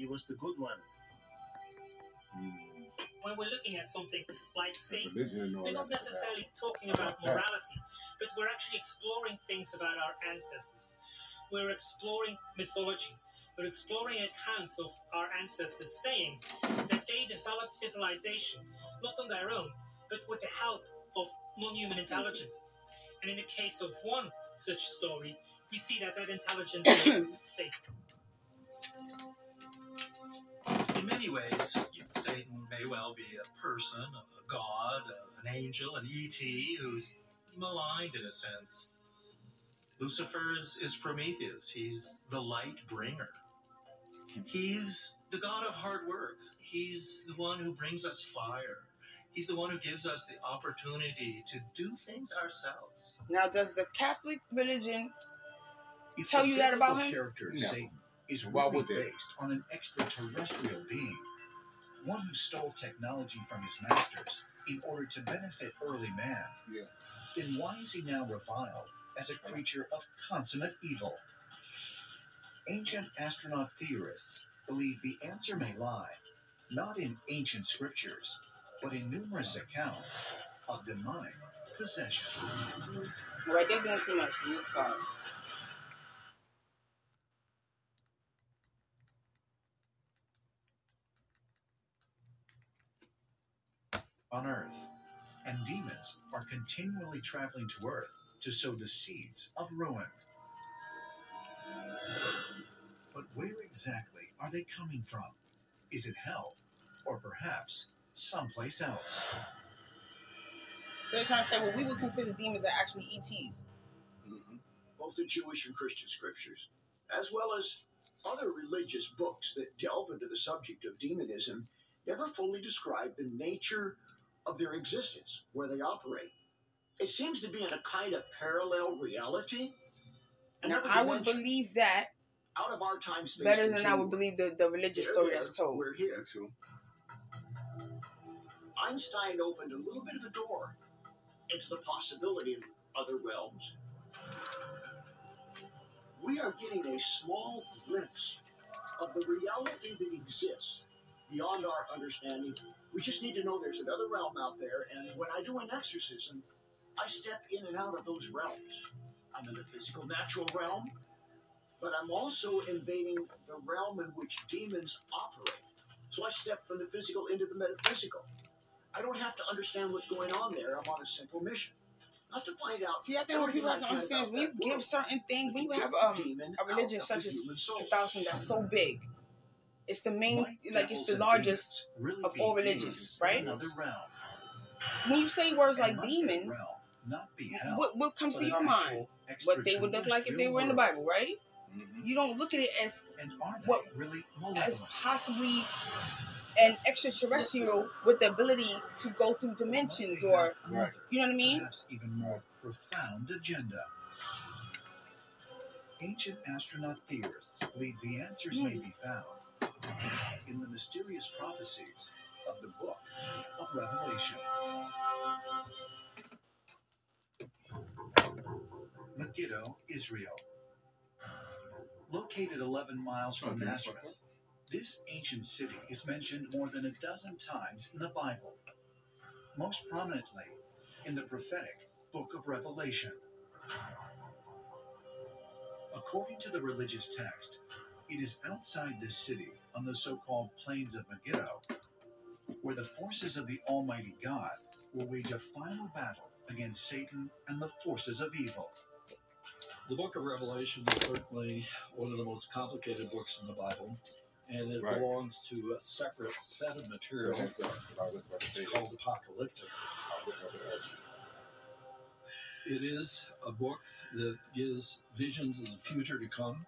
he was the good one. Hmm. When we're looking at something like Satan, Religion and all we're not necessarily talking about morality, but we're actually exploring things about our ancestors. We're exploring mythology. We're exploring accounts of our ancestors saying that they developed civilization not on their own, but with the help of non human intelligences. And in the case of one such story, we see that that intelligence is Satan. In many ways, Satan may well be a person, a god, an angel, an ET who's maligned in a sense. Lucifer is, is Prometheus. He's the light bringer. He's the god of hard work. He's the one who brings us fire. He's the one who gives us the opportunity to do things ourselves. Now, does the Catholic religion If Tell you that about him? character No. Satan is Why really would they? based on an extraterrestrial being, one who stole technology from his masters in order to benefit early man, Yeah. then why is he now reviled as a creature of consummate evil? Ancient astronaut theorists believe the answer may lie not in ancient scriptures, but in numerous accounts of demonic possession. right? They're doing too much in this part. On earth, and demons are continually traveling to earth to sow the seeds of ruin. But where exactly are they coming from? Is it hell, or perhaps someplace else? So they're trying to say, well, we would consider demons are actually ETs. Mhm. both the Jewish and Christian scriptures, as well as other religious books that delve into the subject of demonism, never fully describe the nature of their existence, where they operate. It seems to be in a kind of parallel reality. Now, I would dimension believe that out of our time space. better than I would believe the, the religious They're story there, that's told. We're here. Me too. Einstein opened a little bit of a door into the possibility of other realms. We are getting a small glimpse of the reality that exists beyond our understanding. We just need to know there's another realm out there, and when I do an exorcism, I step in and out of those realms. I'm in the physical, natural realm, but I'm also invading the realm in which demons operate. So I step from the physical into the metaphysical. I don't have to understand what's going on there. I'm on a simple mission. Not to find out. See, I think what people have to understand is when you give certain things, when you have um, a religion such as Catholicism that's so big, it's the main, like it's the largest. really of all religions, right? When you say words And like demons, realm hell, what what comes to your mind? What they would look like if they were in the Bible, right? Mhm. You don't look at it as And What- really as possibly an extraterrestrial with the ability to go through dimensions or you know what I mean? Perhaps even more profound agenda. Ancient astronaut theorists believe the answers may be found in the mysterious prophecies of the book of Revelation. Megiddo, Israel. Located 11 miles from Nazareth, this ancient city is mentioned more than a dozen times in the Bible, most prominently in the prophetic book of Revelation. According to the religious text, it is outside this city on the so called plains of Megiddo where the forces of the Almighty God will wage a final battle against Satan and the forces of evil. The book of Revelation is certainly one of the most complicated books in the Bible, and it Right. belongs to a separate set of material Go ahead, sir, 'cause I was about to say It's called Apocalyptic. I was about to ask you. It is a book that gives visions of the future to come.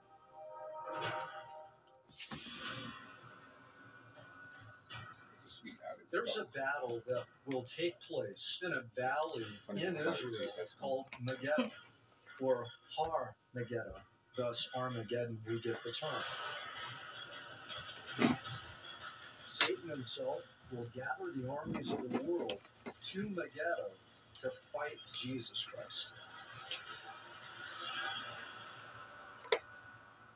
There's a battle that will take place in a valley in how it Israel that's called Megiddo, or Har Megiddo. Thus, Armageddon, we get the term. Satan himself will gather the armies of the world to Megiddo to fight Jesus Christ.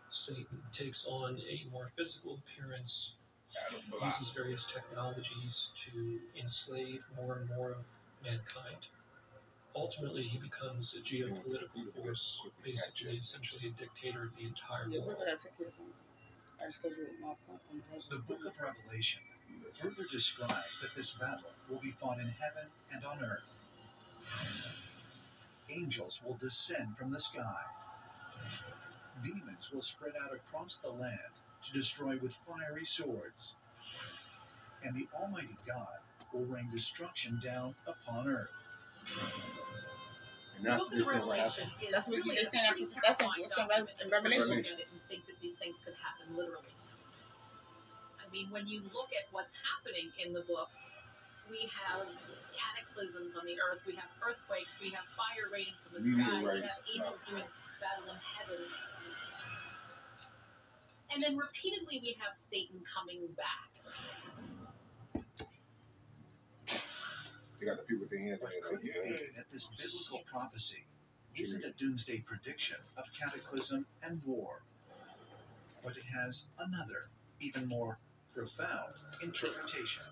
Satan takes on a more physical appearance, Adam Block. Uses various technologies to enslave more and more of mankind. Ultimately, he becomes a geopolitical force, basically, essentially a dictator of the entire Yeah, world. what's that? Take this. I scheduled my appointment. The book of Revelation further describes that this battle will be fought in heaven and on earth. Angels will descend from the sky. Demons will spread out across the land to destroy with fiery swords. And the Almighty God will rain destruction down upon earth. And that's Book what they of Revelation happened. is That's what really they're saying. That's pretty what- that's in- terrifying in Re- in Revelation. look at it and think that these things could happen literally. I mean, when you look at what's happening in the book, we have cataclysms on the earth, we have earthquakes, we have fire raining from the sky, we have angels doing battle in heaven. And then repeatedly we have Satan coming back. You got the people with their hands on It their could that this biblical prophecy isn't a doomsday prediction of cataclysm and war, but it has another, even more profound interpretation.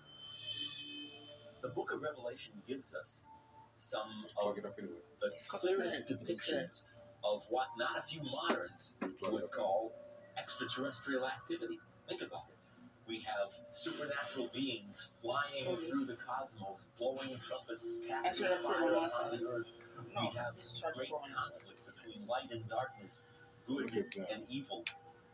The book of Revelation gives us some of it up the clearest minutes, it's there. depictions of what not a few moderns would call extraterrestrial activity. Think about it. We have supernatural beings flying Mhm. through the cosmos, blowing trumpets, casting Actually, I put fire one on the earth. No, we have great for conflict between light and darkness, good Look at that. and evil.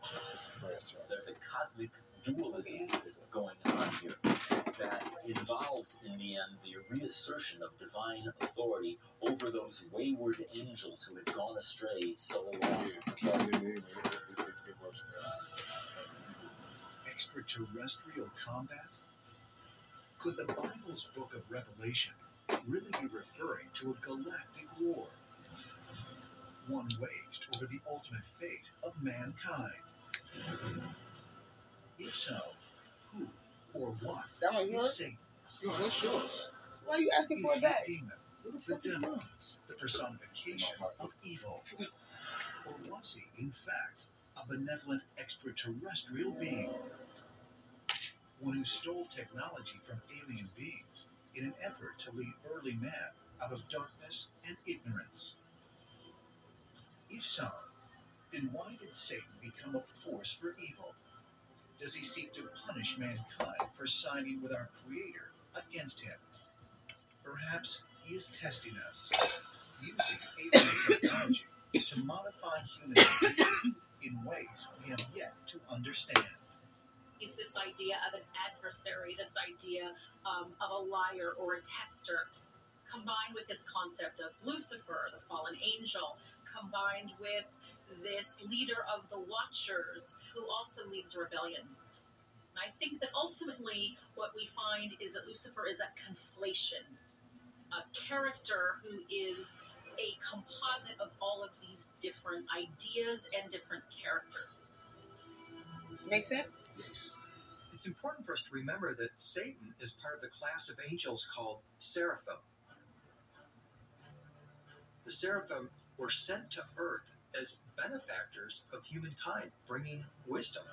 It's a fast charge. There's a cosmic dualism going on here that involves, in the end, the reassertion of divine authority over those wayward angels who had gone astray so long. Extraterrestrial combat? Could the Bible's book of Revelation really be referring to a galactic war? One waged over the ultimate fate of mankind. If so, who or what That one is? Satan? Yours. Why are you asking Is for it back? demon, the the fuck is devil, mine? the personification of evil? Or was he, in fact, a benevolent extraterrestrial being? One who stole technology from alien beings in an effort to lead early man out of darkness and ignorance? If so, then why did Satan become a force for evil? Does he seek to punish mankind for siding with our Creator against him? Perhaps he is testing us, using alien technology to modify human behavior in ways we have yet to understand. is this idea of an adversary, this idea um, of a liar or a tester, combined with this concept of Lucifer, the fallen angel, combined with this leader of the Watchers, who also leads rebellion. I think that ultimately what we find is that Lucifer is a conflation, a character who is a composite of all of these different ideas and different characters. Make sense? Yes. It's important for us to remember that Satan is part of the class of angels called seraphim. The seraphim were sent to earth as benefactors of humankind, bringing wisdom.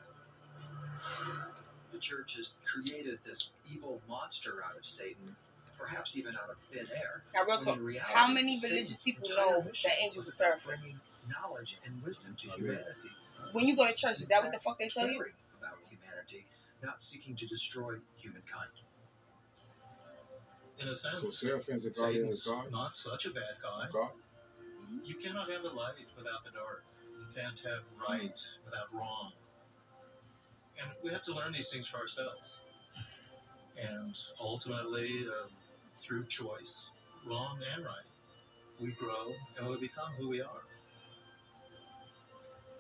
The church has created this evil monster out of Satan, perhaps even out of thin air. Now, real talk. reality, How many Satan's religious people know that angels are was seraphim? Bringing knowledge and wisdom to humanity. When you go to church, is that what the fuck they tell you? About humanity, not seeking to destroy humankind. In a sense, So Seraphim's a guardian of God? not such a bad guy. God? You cannot have the light without the dark. You can't have right without wrong. And we have to learn these things for ourselves. And ultimately, um, through choice, wrong and right, we grow and we become who we are.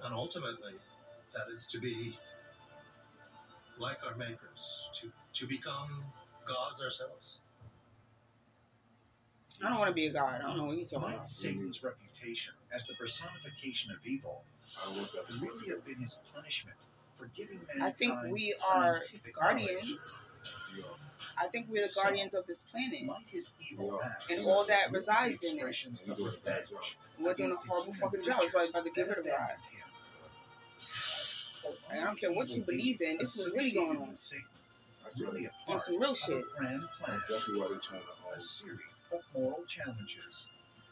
And ultimately, that is to be like our makers, to, to become gods ourselves. I don't want to be a god. I don't know what you're talking about. Satan's reputation as the personification of evil I want that to really have been his punishment for giving mankind I think we are guardians. knowledge? Guardians. Yeah. I think we're the guardians of this planet. Might his evil Yeah. acts And all that resides in it. expressions And of you're doing a bad revenge job. We're doing a horrible fucking job. That's why I'm about to get rid of that our abandoned ass. him. I don't care what you believe in. This was really going on. Satan, That's really On some real shit. a plan, That's definitely why they're trying to a always. series of moral challenges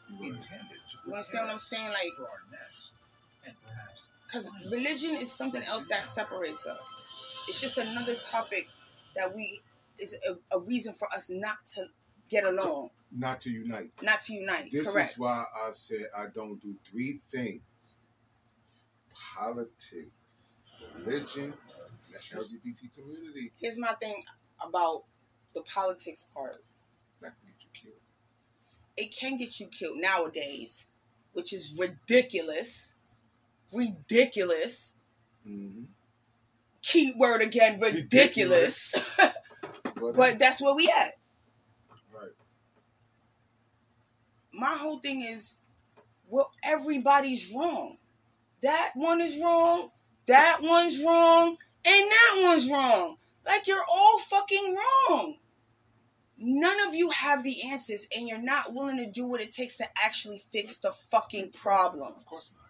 You're right. intended to You understand what I'm saying? Like, for our next and perhaps because religion is something else that separates us. It's just another topic that we is a, a reason for us not to get along, Not to unite. not to unite. This Correct. is why I said I don't do three things: politics, religion, the LGBT community. Here's my thing about the politics part. That can get you killed. It can get you killed nowadays, which is ridiculous. Ridiculous. Mm-hmm. Keyword again, ridiculous. But, but that's where we at. right. my whole thing is well everybody's wrong that one is wrong that one's wrong and that one's wrong like you're all fucking wrong none of you have the answers and you're not willing to do what it takes to actually fix the fucking problem Of course not.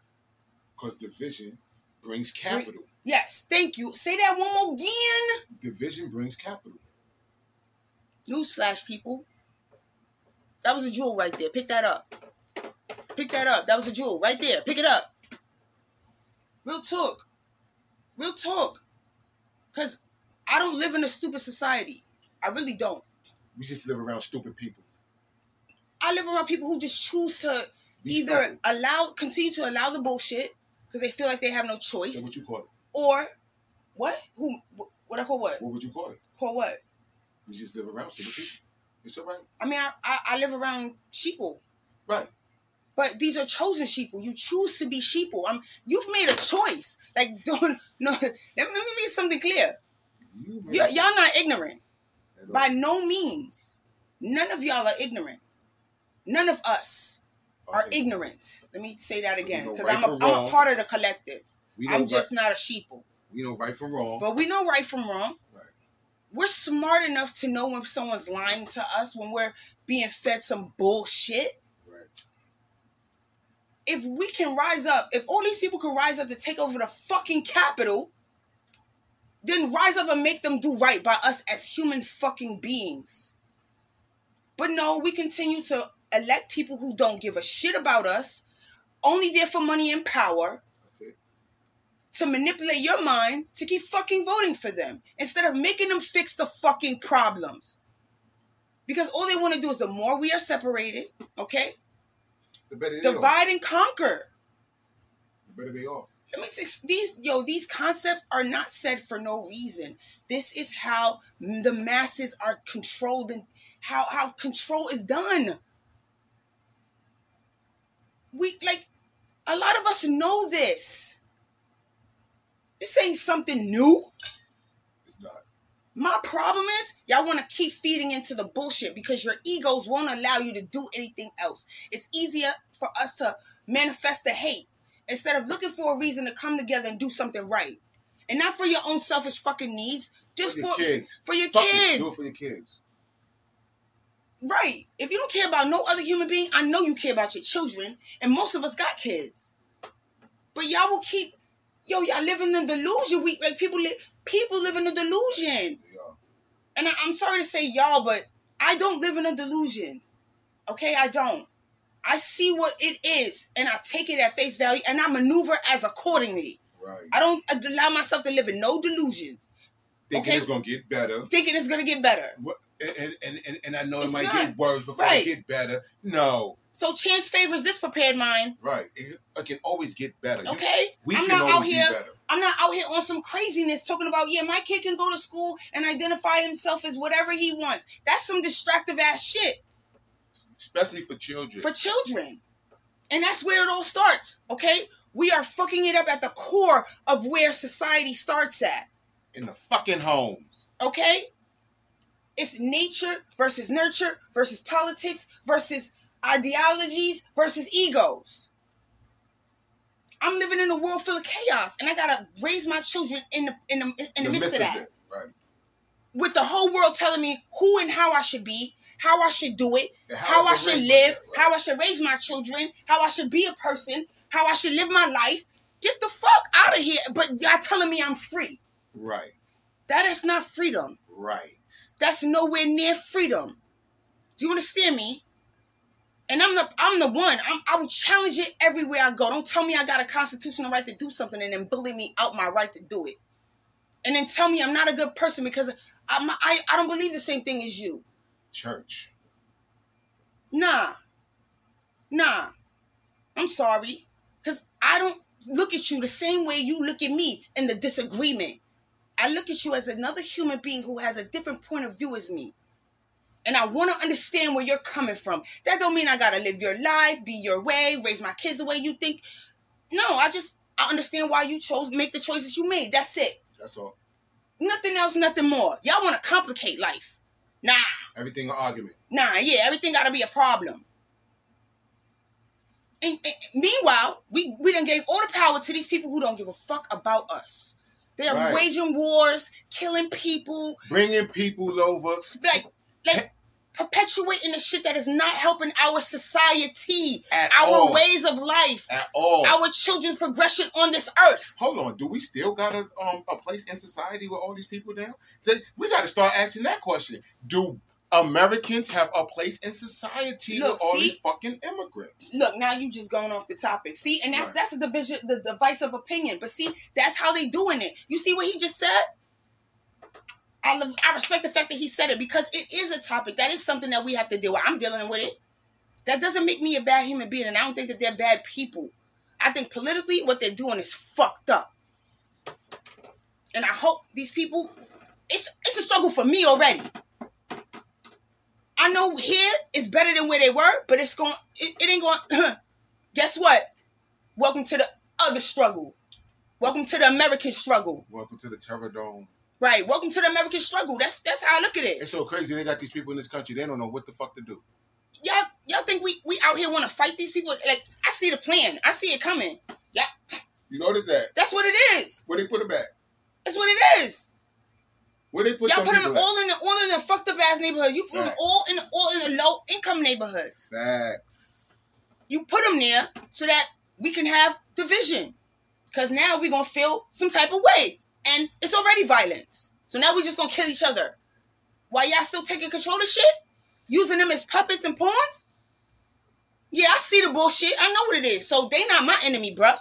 Because division brings capital. yes thank you say that one more again Division brings capital. Newsflash people. That was a jewel right there. Pick that up. Pick that up. That was a jewel right there. Pick it up. Real talk. Real talk. Because i don't live in a stupid society. I really don't. We just live around stupid people. i live around people who just choose to Be either stupid. allow continue to allow the bullshit because they feel like they have no That's choice what you call it. or what? Who wh- what i call what? What would you call it? call what We just live around stupid people. It's all right. i mean i i, I live around sheeple Right. But these are chosen sheeple. You choose to be sheeple. I'm, you've made a choice. Like, don't no. Let me, let me make something clear. You you y'all not ignorant by no means. None of y'all are ignorant. None of us are Okay. ignorant. Let me say that again, because right I'm a, I'm a part of the collective. I'm just not a sheeple. we know right from wrong. But we know right from wrong. We're smart enough to know when someone's lying to us, when we're being fed some bullshit. Right. If we can rise up, if all these people can rise up to take over the fucking capital, then rise up and make them do right by us as human fucking beings. But no, we continue to elect people who don't give a shit about us, only there for money and power. To manipulate your mind to keep fucking voting for them instead of making them fix the fucking problems. Because all they want to do is the more we are separated, okay? The better they are. Divide and conquer. The better they are. Let me ex- these yo these concepts are not said for no reason. This is how the masses are controlled and how how control is done. We like a lot of us know this. This ain't something new. It's not. My problem is y'all want to keep feeding into the bullshit because your egos won't allow you to do anything else. It's easier for us to manifest the hate instead of looking for a reason to come together and do something right. And not for your own selfish fucking needs, just For your for kids. for your Fuck kids. Do it for your kids. Right. If you don't care about no other human being, I know you care about your children, and most of us got kids. But y'all will keep, yo, y'all live in the delusion. We like people live, people live in a delusion. Are. And I, I'm sorry to say y'all, but I don't live in a delusion. Okay, I don't. I see what it is, and I take it at face value, and I maneuver as accordingly. Right. I don't allow myself to live in no delusions, Thinking Okay. it's gonna get better. thinking it's gonna get better. And, and, and, and I know It's it might not. get worse before Right. it get better. No. So chance favors this prepared mind. Right. It, it can always get better. You- Okay, we I'm can not out here. be better. I'm not out here on some craziness talking about, yeah, my kid can go to school and identify himself as whatever he wants. That's some distractive ass shit Especially for children. for children. And that's where it all starts, okay? We are fucking it up at the core of where society starts at, in the fucking home. okay? It's nature versus nurture versus politics versus ideologies versus egos. I'm living in a world full of chaos, and I gotta raise my children in the in the in the, midst, of that. it. Right. with the whole world telling me who and how I should be, how I should do it, And how, I should live, them, right. how I should raise my children, how I should be a person, how I should live my life. Get the fuck out of here. But y'all telling me I'm free. Right. That is not freedom. Right. That's nowhere near freedom. Do you understand me? And I'm the I'm the one. I'm, I will challenge it everywhere I go. Don't tell me I got a constitutional right to do something and then bully me out my right to do it. And then tell me I'm not a good person because I'm, I I don't believe the same thing as you. Church. Nah. Nah. I'm sorry. Because I don't look at you the same way you look at me in the disagreement. I look at you as another human being who has a different point of view as me. And I want to understand where you're coming from. That don't mean I gotta live your life, be your way, raise my kids the way you think. No, I just I understand why you chose make the choices you made. That's it. That's all. Nothing else, nothing more. Y'all want to complicate life. Nah, Everything an argument. nah, yeah, everything gotta be a problem. And, and meanwhile, we we done gave all the power to these people who don't give a fuck about us. They are Right. waging wars, killing people, Bringing people over. like like perpetuating the shit that is not helping our society, At our all. ways of life, At all. our children's progression on this earth. Hold on. Do we still got a um a place in society with all these people now? So we got to start asking that question. Do Americans have a place in society Look, with all see? these fucking immigrants? Look, now you just going off the topic. See, and that's Right. that's a division, the device of opinion. But see, that's how they doing it. You see what he just said? I love, I respect the fact that he said it because it is a topic. That is something that we have to deal with. I'm dealing with it. That doesn't make me a bad human being, and I don't think that they're bad people. I think politically, what they're doing is fucked up. And I hope these people. It's it's a struggle for me already. I know here is better than where they were, but it's going. It, it ain't going. Guess what? Welcome to the other struggle. Welcome to the American struggle. Welcome to the Terror Dome. Right. Welcome to the American struggle. That's that's how I look at it. It's so crazy. They got these people in this country. They don't know what the fuck to do. Y'all y'all think we we out here want to fight these people? Like I see the plan. I see it coming. Yeah, You notice that? that's what it is. Where they put it back? That's what it is. Where they put Y'all put them all in the all in the fucked up ass neighborhood. You put them all in the, all in the low income neighborhoods. Facts. You put them there so that we can have division. Cause now we're gonna feel some type of way, and it's already violence. So now we just gonna kill each other. While y'all still taking control of shit, using them as puppets and pawns. Yeah, I see the bullshit. I know what it is. So they not my enemy, bruh.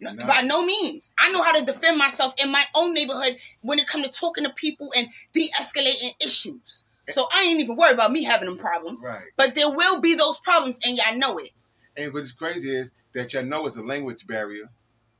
No. By no means. I know how to defend myself in my own neighborhood when it come to talking to people and de-escalating issues. So I ain't even worried about me having them problems. Right. But there will be those problems, and y'all know it. And what's crazy is that y'all know it's a language barrier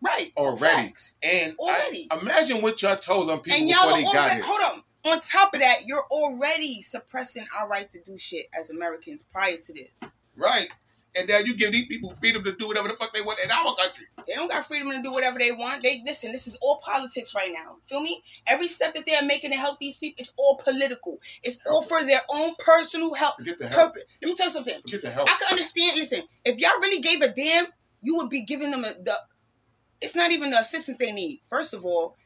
Right. already. Facts. And I- Already. imagine what y'all told them people and y'all before they got here. hold on. On top of that, you're already suppressing our right to do shit as Americans prior to this. Right. And then you give these people freedom to do whatever the fuck they want in our country. They don't got freedom to do whatever they want. They listen. This is all politics right now. Feel me? Every step that they're making to help these people is all political. It's all for their own personal help. Forget the help. Purpose. Let me tell you something. Forget the help. I can understand. Listen, if y'all really gave a damn, you would be giving them a, the. It's not even the assistance they need. First of all,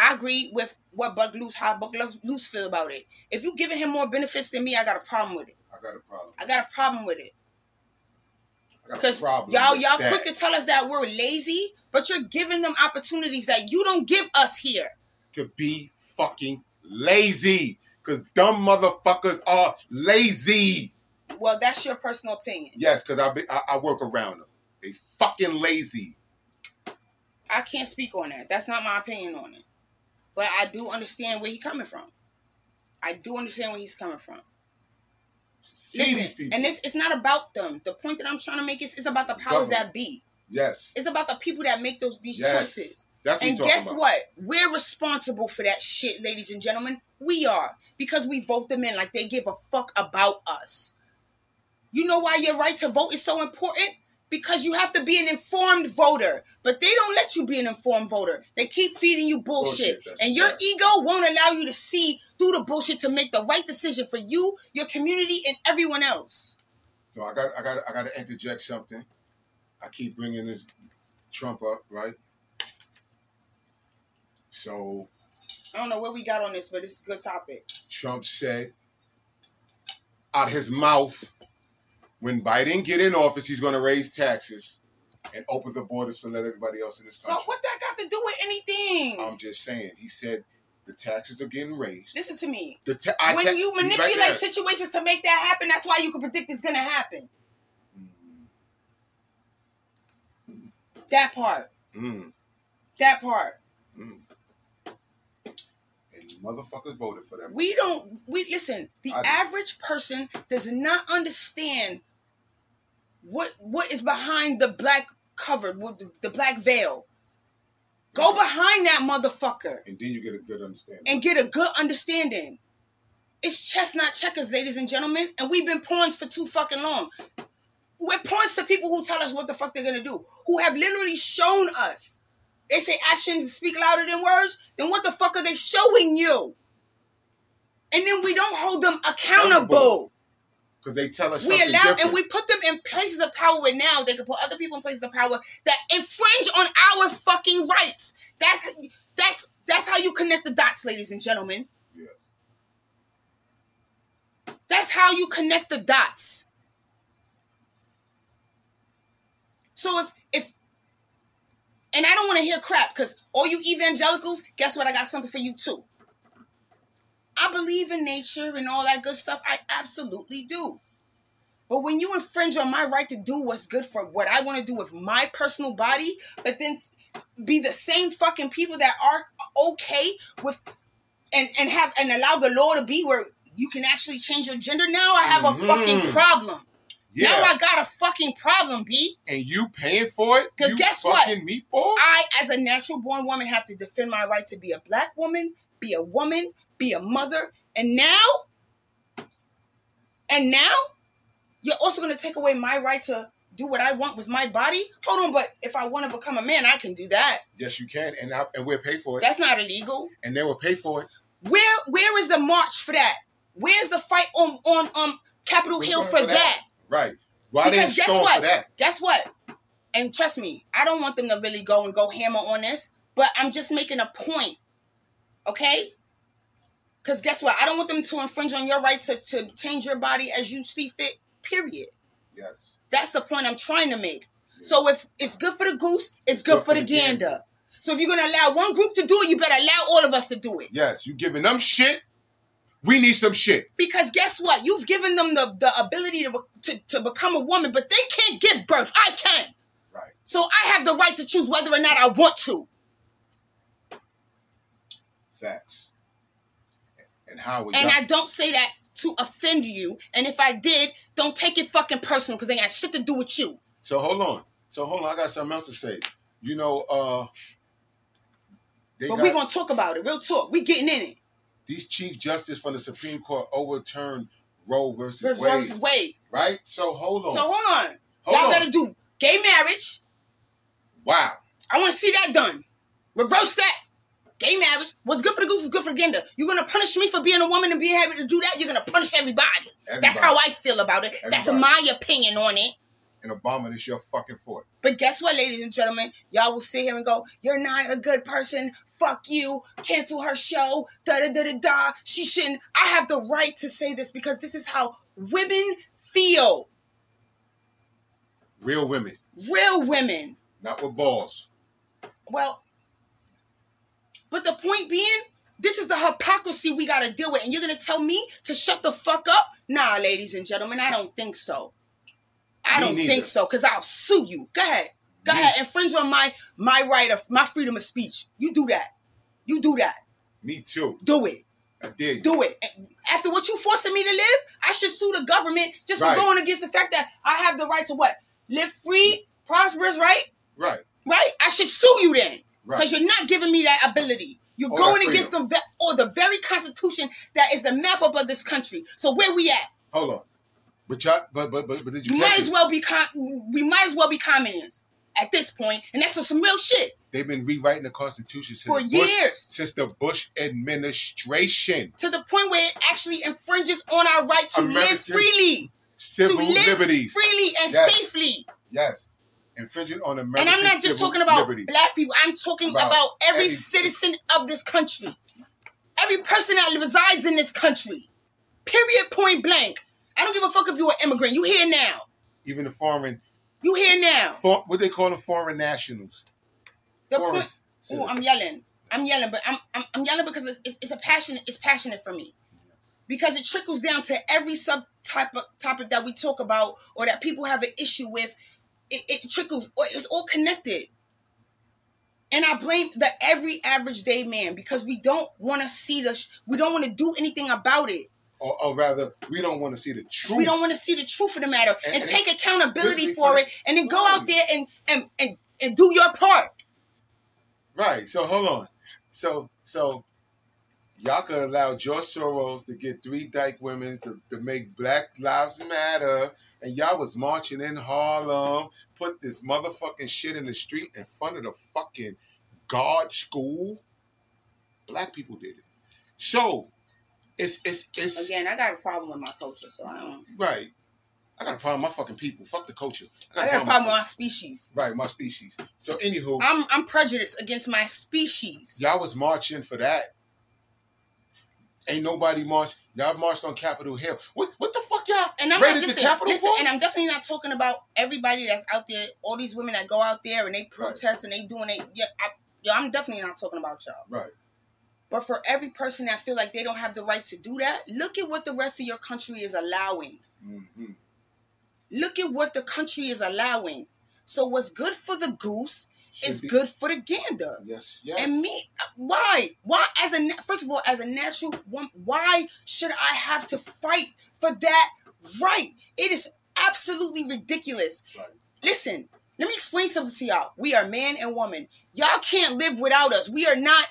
I agree with what Buck Loose, how Buck Loose feel about it. If you giving him more benefits than me, I got a problem with it. I got a problem. I got a problem with it. I got a Because y'all, y'all that. quick to tell us that we're lazy, but you're giving them opportunities that you don't give us here. to be fucking lazy. Because dumb motherfuckers are lazy. Well, that's your personal opinion. Yes, because I, be- I I work around them. They fucking lazy. I can't speak on that. That's not my opinion on it. But I do understand where he's coming from. I do understand where he's coming from. See Listen, these people. and this it's not about them. The point that I'm trying to make is it's about the powers Government. that be. yes. It's about the people that make those these Yes. choices. That's And guess about. what? We're responsible for that shit, ladies and gentlemen. We are. Because we vote them in like they give a fuck about us. You know why your right to vote is so important? Because you have to be an informed voter. But they don't let you be an informed voter. They keep feeding you bullshit. Bullshit, and your right. ego won't allow you to see through the bullshit to make the right decision for you, your community, and everyone else. So I got I got I got to interject something. I keep bringing this Trump up, right? So I don't know where we got on this, but it's a good topic. Trump said out his mouth when Biden get in office, he's going to raise taxes. and open the borders to let everybody else in this So country. So what that got to do with anything? I'm just saying. He said the taxes are getting raised. Listen to me. The ta- I when ta- you he's right manipulate situations to make that happen, that's why you can predict it's gonna happen. That part. Mm, That part. Motherfuckers voted for them. We don't. We listen. The I do. average person does not understand what what is behind the black cover, with the, the black veil. Go behind that motherfucker And then you get a good understanding. and get a good understanding. It's chestnut checkers, ladies and gentlemen, and we've been pawns for too fucking long. We're pawns to people who tell us what the fuck they're gonna do, who have literally shown us. They say actions speak louder than words. Then what the fuck are they showing you? And then we don't hold them accountable. Because they tell us We allow different. and we put them in places of power where now they can put other people in places of power that infringe on our fucking rights. That's that's that's how you connect the dots, ladies and gentlemen. Yes. That's how you connect the dots. So if and I don't want to hear crap because all you evangelicals, guess what? I got something for you too. I believe in nature and all that good stuff. I absolutely do. But when you infringe on my right to do what's good for what I want to do with my personal body, but then be the same fucking people that are okay with and and have and allow the law to be where you can actually change your gender. Now I have a Mhm. fucking problem. Yeah. Now I got a fucking problem, B. and you paying for it? Because guess what? meatball? I, as a natural born woman, have to defend my right to be a black woman, be a woman, be a mother, and now, and now, you're also going to take away my right to do what I want with my body. Hold on, but if I want to become a man, I can do that. yes, you can, and I, and we'll pay for it, That's not illegal. and they will pay for it. Where where is the march for that? Where's the fight on on um Capitol We're Hill for for that? that. Right? Why they Because guess what? that? Guess what? And trust me, I don't want them to really go and go hammer on this, but I'm just making a point. Okay? Because guess what? I don't want them to infringe on your right to, to change your body as you see fit, period. Yes. That's the point I'm trying to make. So if it's good for the goose, it's good, for, the gander. So if you're going to allow one group to do it, you better allow all of us to do it. Yes, you giving them shit. We need some shit. Because guess what? You've given them the, the ability to, to, to become a woman, but they can't give birth. I can. Right. So I have the right to choose whether or not I want to. Facts. And how we And I don't say that to offend you. And if I did, don't take it fucking personal because they got shit to do with you. So hold on. So hold on. I got something else to say. You know, uh, they But got we're gonna talk about it. Real talk. We getting in it. These chief justice from the Supreme Court overturned Roe versus Versus Wade. versus Wade. Right. So hold on. So hold on. Hold Y'all on. better do gay marriage. wow. I want to see that done. Reverse that. Gay marriage. What's good for the goose is good for the gander. You're gonna punish me for being a woman and being able to do that. You're gonna punish everybody. That's how I feel about it. That's my opinion on it. And Obama, this your fucking fort. But guess what, ladies and gentlemen? Y'all will sit here and go, You're not a good person. Fuck you. Cancel her show. Da da da da da. She shouldn't. I have the right to say this because this is how women feel. Real women, Real women. not with balls. Well, but the point being, this is the hypocrisy we got to deal with. And you're going to tell me to shut the fuck up? Nah, ladies and gentlemen, I don't think so. I Me don't neither. think so because I'll sue you. Go ahead. Go Me- ahead. Infringe on my my right of my freedom of speech. You do that. You do that. Me too. Do it. I did. Do it. After what you forcing me to live, I should sue the government just Right. for going against the fact that I have the right to what? Live free, prosperous, right? Right. Right? I should sue you then. Right. Because you're not giving me that ability. You're Or going against the or the very constitution that is the map up of this country. So where we at? Hold on. But y'all, but but but, but did you? Catch might it? as well be con- we might as well be communists at this point, and that's some real shit. They've been rewriting the Constitution since For Bush, years. since the Bush administration. To the point where it actually infringes on our right to live freely, Civil to live liberties. freely and Yes. safely. Yes. Infringing on American and I'm not just talking about liberties. black people. I'm talking About about, every any- citizen of this country, every person that resides in this country. Period. Point blank. I don't give a fuck if you're an immigrant. You here now. Even the foreign You here now? For, what they call them foreign nationals. The Foreign point. Oh, I'm yelling. I'm yelling, but I'm I'm, I'm yelling because it's, it's, it's a passionate. It's passionate for me because it trickles down to every sub type of topic that we talk about or that people have an issue with. It, it trickles. It's all connected. And I blame the every average day man because we don't want to see the. sh- We don't want to do anything about it. Or, or rather, we don't want to see the truth. We don't want to see the truth of the matter And- and, and take accountability for it, and then go out there and and and, and do your part. Right. So hold on. So so y'all could allow George Soros to get three dyke women to, to make Black Lives Matter, and y'all was marching in Harlem, put this motherfucking shit in the street in front of the fucking God school. Black people did it. So it's it's it's Again, I got a problem with my culture, so I don't. right. I got a problem with my fucking people. Fuck the culture. I got a problem with my species. Right, my species. So anywho, I'm I'm prejudiced against my species. Y'all was marching for that. Ain't nobody marched. Y'all marched on Capitol Hill. What what the fuck y'all And I'm not raided the listen, listen, and I'm definitely not talking about everybody that's out there. All these women that go out there and they protest and they doing it. Yeah, I, yeah, I'm definitely not talking about y'all. Right. But for every person that feel like they don't have the right to do that, look at what the rest of your country is allowing. Mhm. Look at what the country is allowing. So what's good for the goose Should is be- good for the gander. Yes, yes. And me, why? Why as a first of all, as a natural woman, why should I have to fight for that right? It is absolutely ridiculous. Right. Listen, let me explain something to y'all. We are man and woman. Y'all can't live without us. We are not.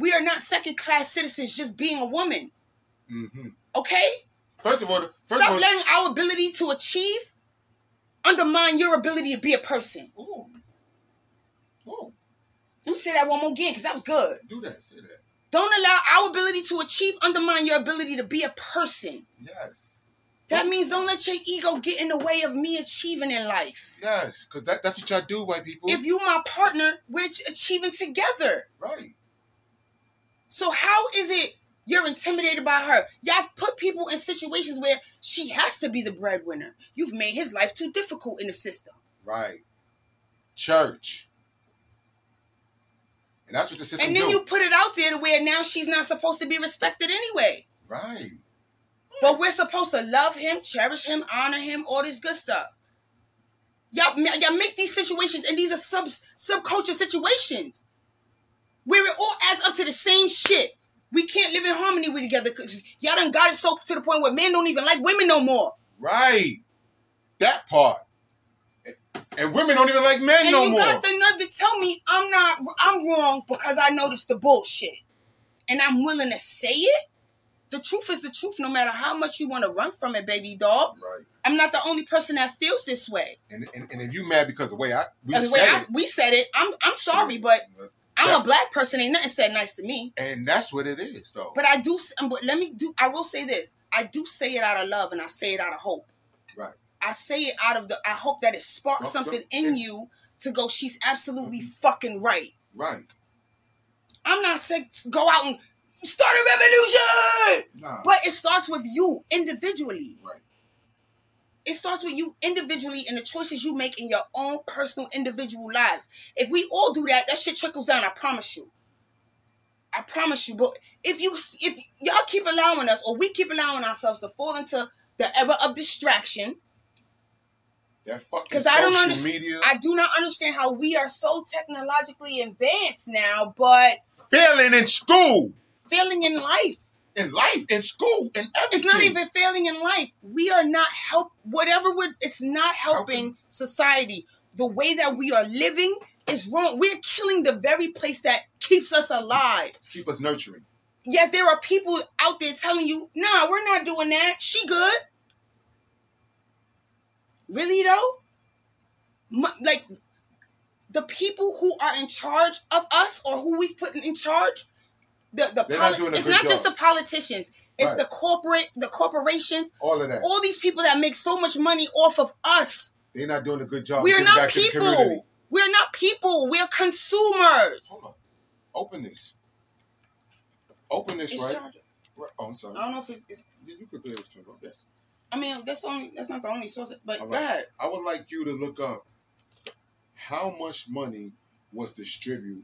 We are not second class citizens just being a woman. hmm Okay. First of all, first Stop of all, letting our ability to achieve undermine your ability to be a person. Ooh. Ooh. Let me say that one more again because that was good. do that. Say that. Don't allow our ability to achieve undermine your ability to be a person. Yes. That means don't let your ego get in the way of me achieving in life. Yes. Because that, that's what y'all do, white people. If you my partner, we're achieving together. right. So how is it you're intimidated by her? Y'all put people in situations where she has to be the breadwinner. You've made his life too difficult in the system. Right. Church. And that's what the system and then do. you put it out there to where now she's not supposed to be respected anyway. right. But we're supposed to love him, cherish him, honor him, all this good stuff. Y'all, y'all make these situations, and these are sub subculture situations where it all adds up to the same shit. We can't live in harmony with together because y'all done got it so to the point where men don't even like women no more. Right. That part. And women don't even like men and no you more. got the nerve to tell me I'm not, I'm wrong because I noticed the bullshit, and I'm willing to say it. The truth is the truth, no matter how much you want to run from it, baby doll. Right. I'm not the only person that feels this way. And, and, and if you mad because the way I we And the way said I, it, we said it, I'm I'm sorry, but I'm That- a black person. Ain't nothing said nice to me. and that's what it is, though. But I do. um, But let me do. I will say this. I do say it out of love, and I say it out of hope. Right. I say it out of the. I hope that it sparks Well, so- something in you to go. She's absolutely fucking right. Right. I'm not saying go out and start a revolution, Nah. but it starts with you individually. Right. It starts with you individually and the choices you make in your own personal individual lives. If we all do that, that shit trickles down. I promise you. I promise you. But if you if y'all keep allowing us, or we keep allowing ourselves to fall into the era of distraction, That fucking because I don't social understand. media I do not understand how we are so technologically advanced now, but failing in school, failing in life. In life, in school, in everything. It's not even failing in life. We are not help whatever we're it's not helping society. The way that we are living is wrong. We're killing the very place that keeps us alive. keep us nurturing. Yes, there are people out there telling you, nah, we're not doing that. She good. Really though? Like the people who are in charge of us or who we've put in charge, the, the poli- it's not just the politicians, it's Right. the corporate, the corporations, All of that. all these people that make so much money off of us. They're not doing a good job. We're not back to the community. people. We're not people. We're consumers. Hold on. Open this. Open this, It's right? Oh, I'm sorry. I don't know if it's, it's you could be able to. Yes. I mean, that's only that's not the only source. But All go ahead. I would like you to look up how much money was distributed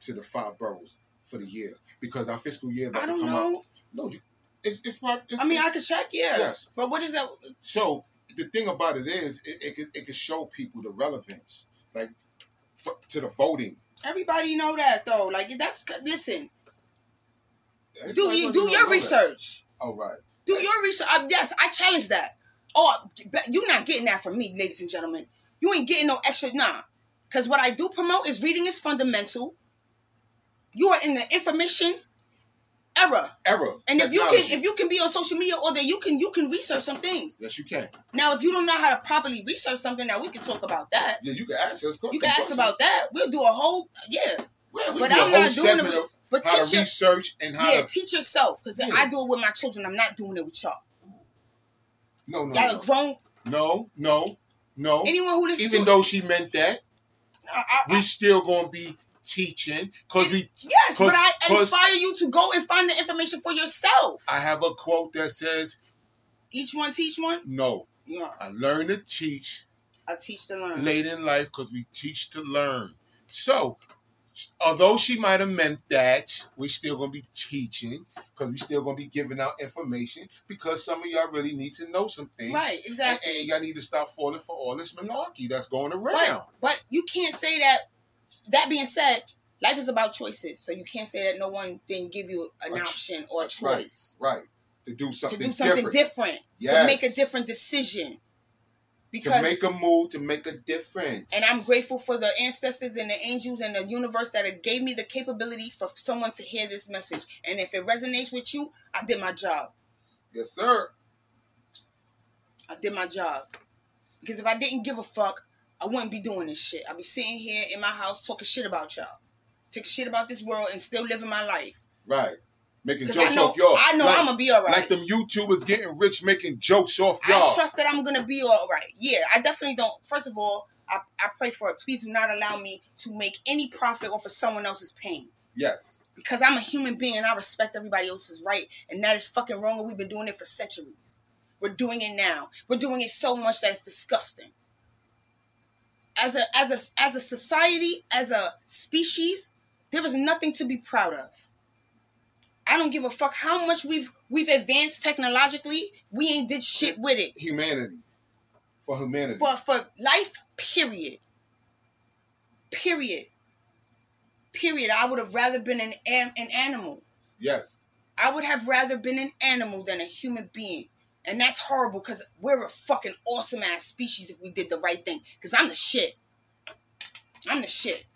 to the five boroughs for the year? Because our fiscal year about I to don't come know. up. No, you, it's it's part. It's, I mean, I could check, yeah. Yes. But what is that? So the thing about it is, it, it, could, it could show people the relevance, like for, to the voting. Everybody know that though. Like that's listen. Do you do your that. research? Oh right. Do your research. Uh, yes, I challenge that. Oh, you're not getting that from me, ladies and gentlemen. You ain't getting no extra, nah. Because what I do promote is reading is fundamental. You are in the information era, Era. and if you can, if you can be on social media all day, you can you can research some things. yes, you can. Now, if you don't know how to properly research something, now we can talk about that. Yeah, you can ask us. You can ask about that. We'll do a whole yeah. Well, we but I'm not doing it with. But how to teach your, research and how yeah, to. teach yourself because Yeah. I do it with my children. I'm not doing it with y'all. No, no, Y'all no. grown. No, no, no. Anyone who listens Even to though she meant that, I, I, we still gonna be teaching because we. Yes, but I inspire you to go and find the information for yourself. I have a quote that says, Each one teach one. "No, Yeah, I learn to teach I teach to learn. late in life because we teach to learn." So, although she might have meant that, we're still gonna be teaching because we're still gonna be giving out information because some of y'all really need to know some things. Right, And, exactly. and y'all need to stop falling for all this malarkey that's going around. But but you can't say that. That being said, life is about choices, so you can't say that no one didn't give you an ch- option or a That's right, choice right. To do something. to do something different. different, to make a different decision. Because to make a move, to make a difference. and I'm grateful for the ancestors and the angels and the universe that gave me the capability for someone to hear this message. And if it resonates with you, I did my job. Yes, sir. I did my job. Because if I didn't give a fuck, I wouldn't be doing this shit. I'd be sitting here in my house talking shit about y'all. Talking shit about this world and still living my life. Right. Making jokes know, off y'all. I know like, I'm to be all right. Like them YouTubers getting rich making jokes off y'all. trust that I'm to be all right. Yeah, I definitely don't. First of all, I, I pray for it. Please do not allow me to make any profit off of someone else's pain. yes. Because I'm a human being and I respect everybody else's right. And that is fucking wrong. And we've been doing it for centuries. We're doing it now. We're doing it so much that it's disgusting. As a as a as a society, as a species, there is nothing to be proud of. I don't give a fuck how much we've we've advanced technologically. We ain't did shit with it. Humanity. For humanity. For for life, period. Period. Period. I would have rather been an an, an animal. yes. I would have rather been an animal than a human being. And that's horrible because we're a fucking awesome ass species if we did the right thing. Because I'm the shit. I'm the shit.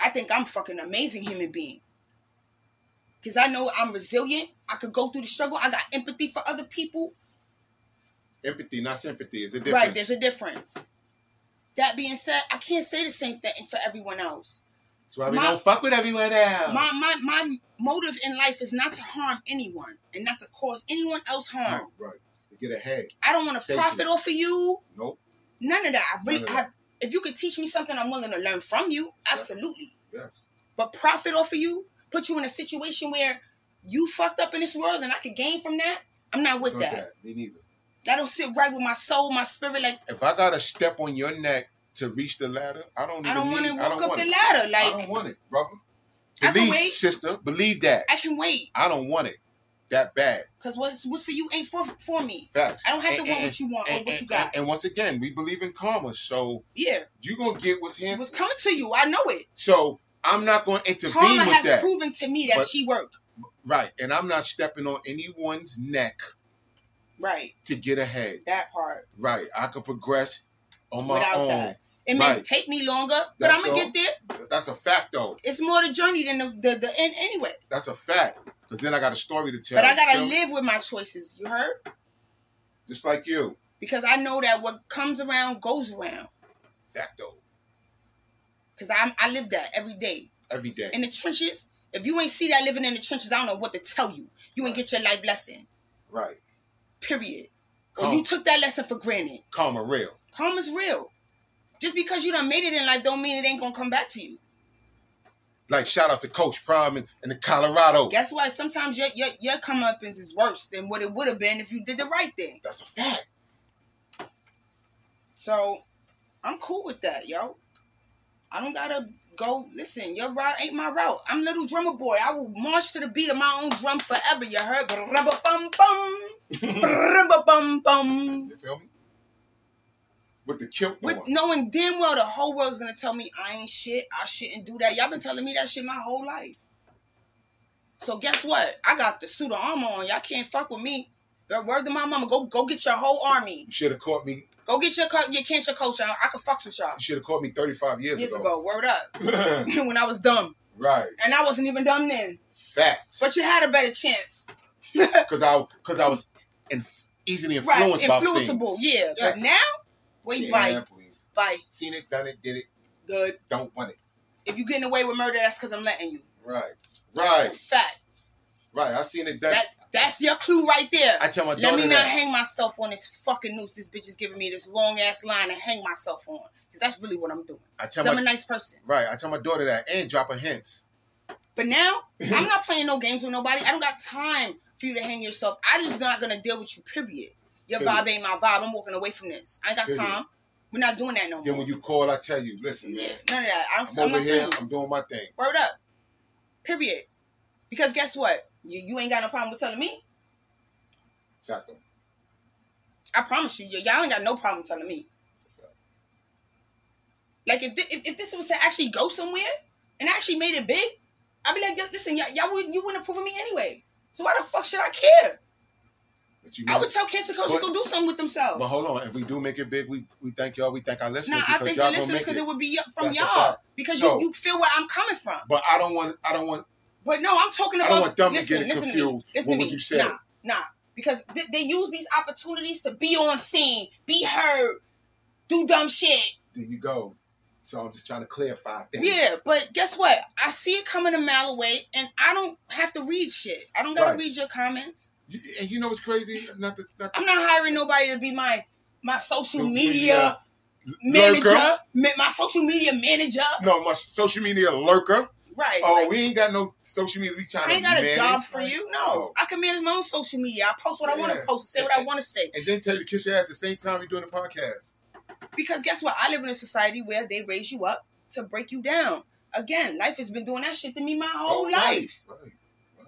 I think I'm fucking amazing human being. Because I know I'm resilient. I could go through the struggle. I got empathy for other people. Empathy, not sympathy. Is a difference. Right, there's a difference. That being said, I can't say the same thing for everyone else. That's why we my- don't fuck with everyone else. My my my motive in life is not to harm anyone and not to cause anyone else harm. Right. To get ahead. I don't want to profit off of you. Nope. None of that. I really, I, if you could teach me something, I'm willing to learn from you. Absolutely. Yes. But profit off of you, put you in a situation where you fucked up in this world and I could gain from that. I'm not with that. that. Me neither. That don't sit right with my soul, my spirit. Like If I gotta step on your neck to reach the ladder, I don't. I don't want to I walk don't up want the it. ladder. I don't want it, brother. I can Believe, wait. sister. Believe that. I can wait. I don't want it that bad. Cause what's what's for you ain't for for me. Facts. I don't have to And- want and- what you want or and, what you got. and once again, we believe in karma, so yeah, you gonna get what's here. what's coming to you, I know it. So I'm not gonna intervene Karma with has that. proven to me that But- she worked. Right, and I'm not stepping on anyone's neck Right, to get ahead. that part. Right, I could progress on my Without own. that. It may Right. take me longer, but That's I'm gonna all. get there. That's a fact, though. It's more the journey than the the, the end anyway. That's a fact. Because then I got a story to tell. But I gotta live with my choices. You heard? just like you. Because I know that what comes around goes around. Facto. Because I I live that every day Every day. in the trenches. If you ain't see that living in the trenches, I don't know what to tell you. You ain't get your life lesson. right. Period. Or you took that lesson for granted. Karma real. Karma's real. Just because you done made it in life don't mean it ain't gonna come back to you. Like shout out to Coach Prime in, in the Colorado. Guess what? Sometimes your your your comeuppance is worse than what it would have been if you did the right thing. That's a fact. So, I'm cool with that, yo. I don't gotta go. Listen, your route ain't my route. I'm little drummer boy. I will march to the beat of my own drum forever. You heard? Bum bum bum bum. You feel me? With the kilt With knowing damn well the whole world's gonna tell me I ain't shit. I shouldn't do that. Y'all been telling me that shit my whole life. So guess what? I got the suit of armor on. Y'all can't fuck with me. Girl, word to my mama. Go go get your whole army. You should have caught me. Go get your your can't your coach. I, I could fucks with y'all. You should have caught me 35 years, Years ago. ago, word up. when I was dumb. right. And I wasn't even dumb then. Facts. But you had a better chance. Because I, cause I was in, easily Right. influenced by Influenceable. Yeah. But now, wait, Yeah, bite. please. Bite. Seen it, done it, did it. Good. Don't want it. If you getting away with murder, that's because I'm letting you. Right. Right. Fact. Right. I seen it done. That that's your clue right there. I tell my daughter. Let me not that. hang myself on this fucking noose. This bitch is giving me this long ass line to hang myself on. Because that's really what I'm doing. I tell my, I'm a nice person. right. I tell my daughter that and drop her hints. But now, I'm not playing no games with nobody. I don't got time for you to hang yourself. I just not gonna deal with you, period. Your Period. vibe ain't my vibe. I'm walking away from this. I ain't got Period. time. We're not doing that no more. Then when you call, I tell you, listen, Yeah, man, none of that. I'm, I'm I'm, over not here. feeling. I'm doing my thing. Word up. Period. Because guess what? You you ain't got no problem with telling me. Facto. I promise you, y- y'all ain't got no problem telling me. Like if, thi- if if this was to actually go somewhere and actually made it big, I'd be like, listen, y'all, y'all wouldn't you wouldn't approve of me anyway. So why the fuck should I care? But you I would tell cancer coach to go do something with themselves. But hold on, if we do make it big, we we thank y'all. We thank our listeners Nah, I think the listeners because it. it would be from That's y'all because So- you you feel where I'm coming from. But I don't want. I don't want. But no, I'm talking about. I don't want them to listen, get it listen confused To me, listen with to what me. you said. Nah, nah, because they, they use these opportunities to be on scene, be heard, do dumb shit. There you go. So I'm just trying to clarify things. Yeah, but guess what? I see it coming a mile away, and I don't have to read shit. I don't gotta Right. read your comments. You- And you know what's crazy? Not not I'm not hiring nobody to be my my social media media manager, lurker. my social media manager. No, my social media lurker. Right. Oh, like, we ain't got no social media. We trying I ain't got a job for you. No, Oh. I can manage my own social media. I post what I want to post, say what I want to say. And then tell you to kiss your ass at the same time you're doing the podcast. Because guess what? I live in a society where they raise you up to break you down. Again, life has been doing that shit to me my oh, whole Oh, life. Right,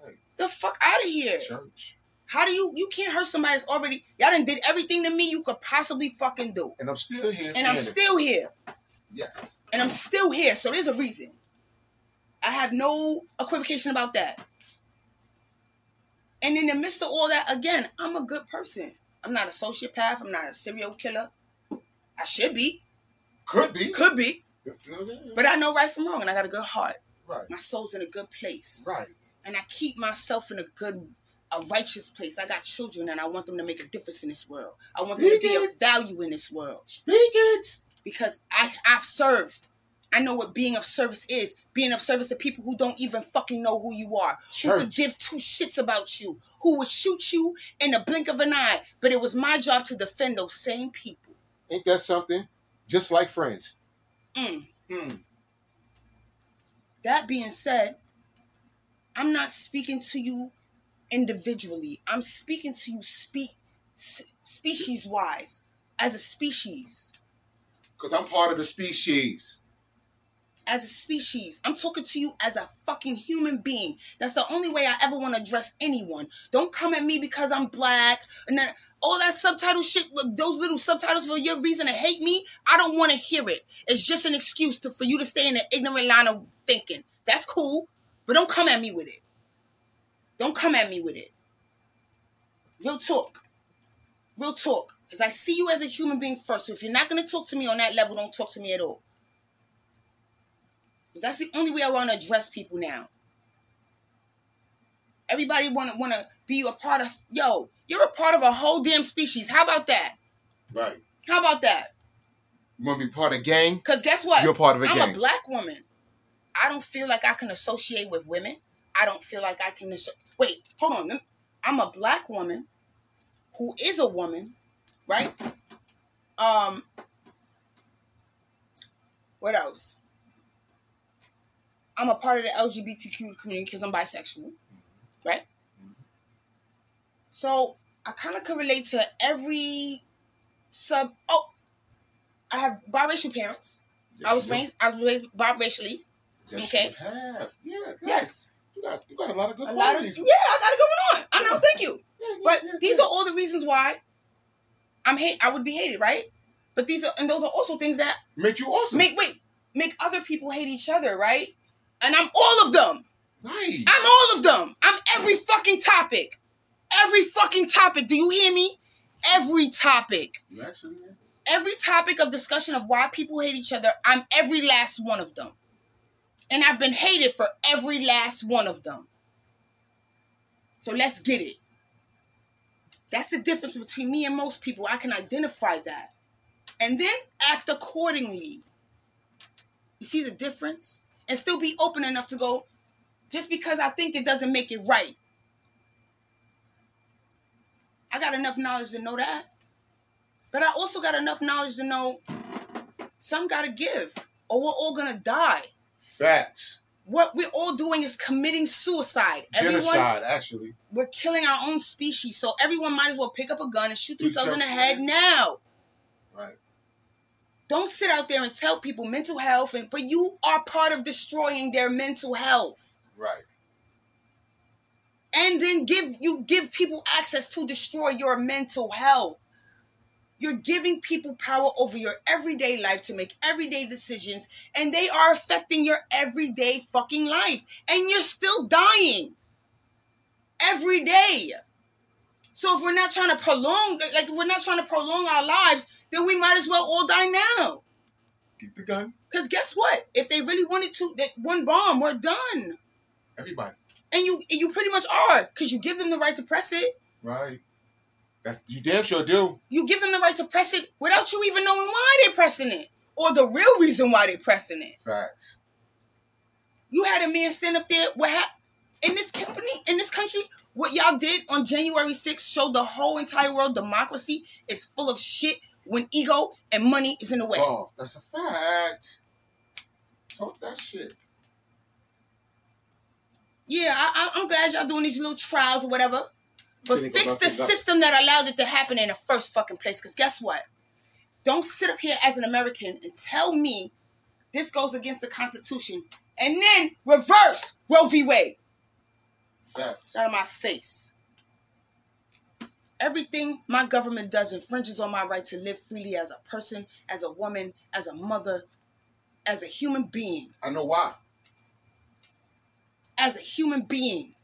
right. The fuck out of here. Church. How do you you can't hurt somebody that's already y'all done did everything to me you could possibly fucking do. And I'm still here. And I'm still here. Yes. And I'm still here. So there's a reason. I have no equivocation about that. And in the midst of all that, again, I'm a good person. I'm not a sociopath. I'm not a serial killer. I should be. Could be. Could be. You know what I'm saying? But I know right from wrong and I got a good heart. Right. My soul's in a good place. Right. And I keep myself in a good, a righteous place. I got children and I want them to make a difference in this world. I want them to be Speak of value in this world. Speak it. Because I, I've served. I know what being of service is. Being of service to people who don't even fucking know who you are. Who could give two shits about you. Who would shoot you in the blink of an eye. But it was my job to defend those same people. Ain't that something? Just like friends. Mm. Hmm. That being said, I'm not speaking to you individually. I'm speaking to you spe- species wise, as a species. Because I'm part of the species. As a species. I'm talking to you as a fucking human being. That's the only way I ever want to address anyone. Don't come at me because I'm black and that, all that subtitle shit, those little subtitles for your reason to hate me. I don't want to hear it. It's just an excuse to, for you to stay in the ignorant line of thinking. That's cool, but don't come at me with it. Don't come at me with it. Real talk. Real talk. Because I see you as a human being first. So if you're not going to talk to me on that level, don't talk to me at all. Because that's the only way I want to address people now. Everybody want to want to be a part of. Yo, you're a part of a whole damn species. How about that? Right. How about that? You want to be part of a gang? Because guess what? You're part of a I'm gang. a black woman. I don't feel like I can associate with women. I don't feel like I can. asso- Wait, hold on. I'm a black woman who is a woman, right? Um, what else? I'm a part of the LGBTQ community because I'm bisexual, mm-hmm. right? Mm-hmm. So I kind of can relate to every sub. Oh, I have biracial parents. Yes, I was raised. I was raised biracially. Yes, okay. have. Yeah. good. Yes. You got you got a lot of good A lot of qualities. yeah, I got it going on. I know. Thank you. Yeah, yeah, But yeah, these are all the reasons why I'm hate. I would be hated, right? But these are and those are also things that make you awesome. make wait make other people hate each other, right? And I'm all of them. right. I'm all of them. I'm every fucking topic. Every fucking topic. Do you hear me? Every topic. You actually. Every topic of discussion of why people hate each other, I'm every last one of them. And I've been hated for every last one of them. So let's get it. That's the difference between me and most people. I can identify that. And then act accordingly. You see the difference? And still be open enough to go, just because I think it doesn't make it right. I got enough knowledge to know that. But I also got enough knowledge to know some gotta give, or we're all gonna die. Facts. What we're all doing is committing suicide. Everyone, Genocide, actually. we're killing our own species. So everyone might as well pick up a gun and shoot themselves in the head now. Don't sit out there and tell people mental health, and but you are part of destroying their mental health. Right. and then give you give people access to destroy your mental health you're giving people power over your everyday life to make everyday decisions and they are affecting your everyday fucking life and you're still dying every day so if we're not trying to prolong like if we're not trying to prolong our lives then we might as well all die now Get the gun. because guess what if they really wanted to that one bomb we're done Everybody. and you you pretty much are because you give them the right to press it Right. That's you damn sure do. you give them the right to press it without you even knowing why they're pressing it or the real reason why they're pressing it. Facts. You had a man stand up there. What hap- in this company, in this country, what y'all did on January 6th showed the whole entire world democracy is full of shit when ego and money is in the way. Oh, that's a fact. Talk that shit. Yeah, I, I, I'm glad y'all doing these little trials or whatever. But fix the knock things up. system that allowed it to happen in the first fucking place. Because guess what? Don't sit up here as an American and tell me this goes against the Constitution and then reverse Roe v. Wade. Facts. Out of my face. Everything my government does infringes on my right to live freely as a person, as a woman, as a mother, as a human being. I know why. As a human being.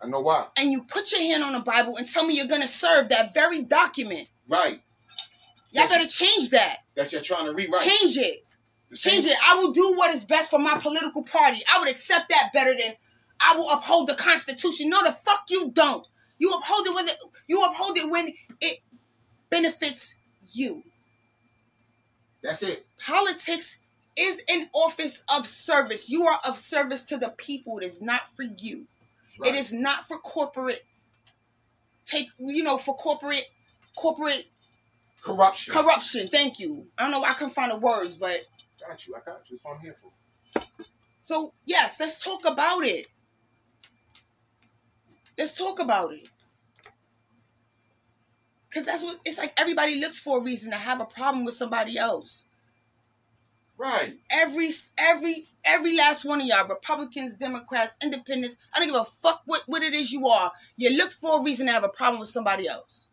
I know why. And you put your hand on the Bible and tell me you're going to serve that very document. Right. Y'all better change that. That you're trying to rewrite. Change it. Change it. I will do what is best for my political party. I would accept that better than I will uphold the Constitution. No, the fuck you don't. You uphold it when it, you uphold it when it benefits you. That's it. Politics is an office of service. You are of service to the people. It is not for you. Right. It is not for corporate. Take you know for corporate corporate corruption. corruption. Thank you. I don't know. I couldn't find the words, but got you. I got you. That's what I'm here for. So yes, let's talk about it. Let's talk about it. Cause that's what it's like. Everybody looks for a reason to have a problem with somebody else. Right. Every every every last one of y'all, Republicans, Democrats, Independents. I don't give a fuck what what it is you are. You look for a reason to have a problem with somebody else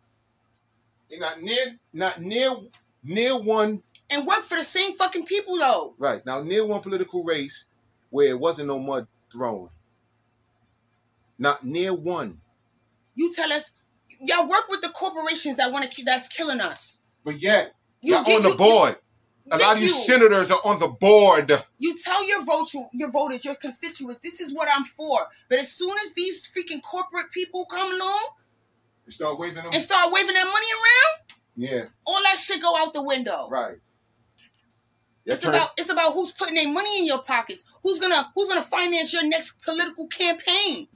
You're not near, not near, near one. and work for the same fucking people though. Right now, near one political race where it wasn't no mud thrown. Not near one. You tell us, y'all work with the corporations that want to keep that's killing us. But yet, You you're get- on the you- board. A lot of you you. senators are on the board. You tell your vote your voters, your constituents, this is what I'm for. But as soon as these freaking corporate people come along You start waving them. and start waving that money around, Yeah, all that shit go out the window. right. It's about it's about who's putting their money in your pockets. Who's gonna who's gonna finance your next political campaign?